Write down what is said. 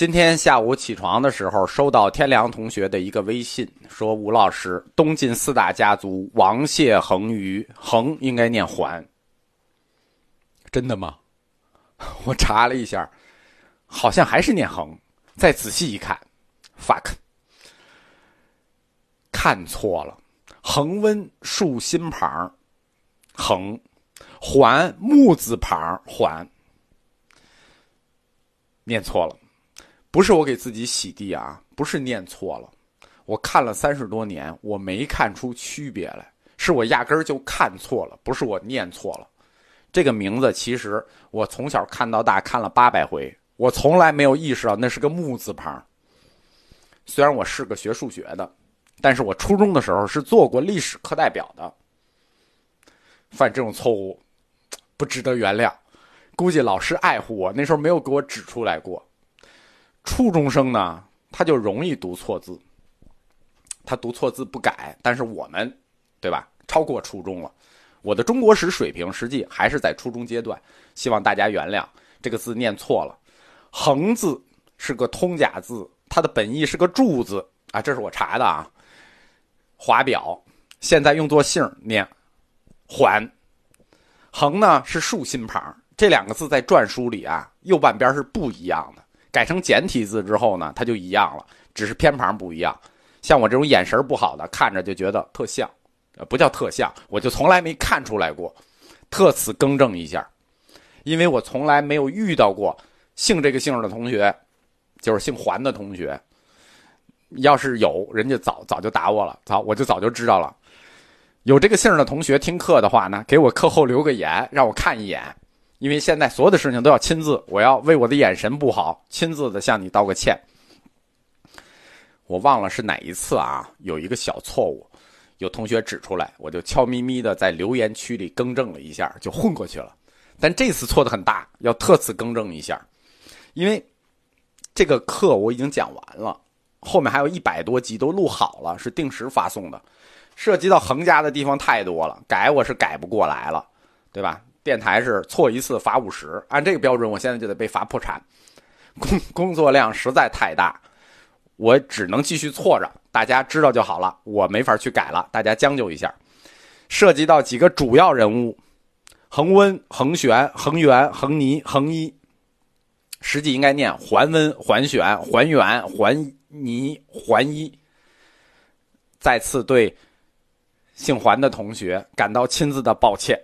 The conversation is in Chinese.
今天下午起床的时候，收到天良同学的一个微信，说吴老师，东晋四大家族王谢恒于恒应该念桓，真的吗？我查了一下，好像还是念恒。再仔细一看，fuck，看错了，恒温竖心旁，恒，桓木字旁桓，念错了。不是我给自己洗地啊，不是念错了，我看了三十多年，我没看出区别来，是我压根儿就看错了，不是我念错了。这个名字其实我从小看到大，看了八百回，我从来没有意识到那是个木字旁。虽然我是个学数学的，但是我初中的时候是做过历史课代表的，犯这种错误不值得原谅。估计老师爱护我，那时候没有给我指出来过。初中生呢，他就容易读错字，他读错字不改。但是我们，对吧？超过初中了，我的中国史水平实际还是在初中阶段。希望大家原谅这个字念错了。横字是个通假字，它的本意是个柱字啊，这是我查的啊。华表现在用作姓念环，横呢是竖心旁，这两个字在篆书里啊，右半边是不一样的。改成简体字之后呢，它就一样了，只是偏旁不一样。像我这种眼神不好的，看着就觉得特像，呃，不叫特像，我就从来没看出来过。特此更正一下，因为我从来没有遇到过姓这个姓的同学，就是姓环的同学。要是有人家早早就打我了，早我就早就知道了。有这个姓的同学听课的话呢，给我课后留个言，让我看一眼。因为现在所有的事情都要亲自，我要为我的眼神不好，亲自的向你道个歉。我忘了是哪一次啊，有一个小错误，有同学指出来，我就悄咪咪的在留言区里更正了一下，就混过去了。但这次错的很大，要特此更正一下，因为这个课我已经讲完了，后面还有一百多集都录好了，是定时发送的，涉及到横加的地方太多了，改我是改不过来了，对吧？电台是错一次罚五十，按这个标准，我现在就得被罚破产。工工作量实在太大，我只能继续错着，大家知道就好了。我没法去改了，大家将就一下。涉及到几个主要人物：恒温、恒玄、恒元、恒尼、恒一，实际应该念桓温、桓玄、桓元、桓尼、桓一。再次对姓桓的同学感到亲自的抱歉。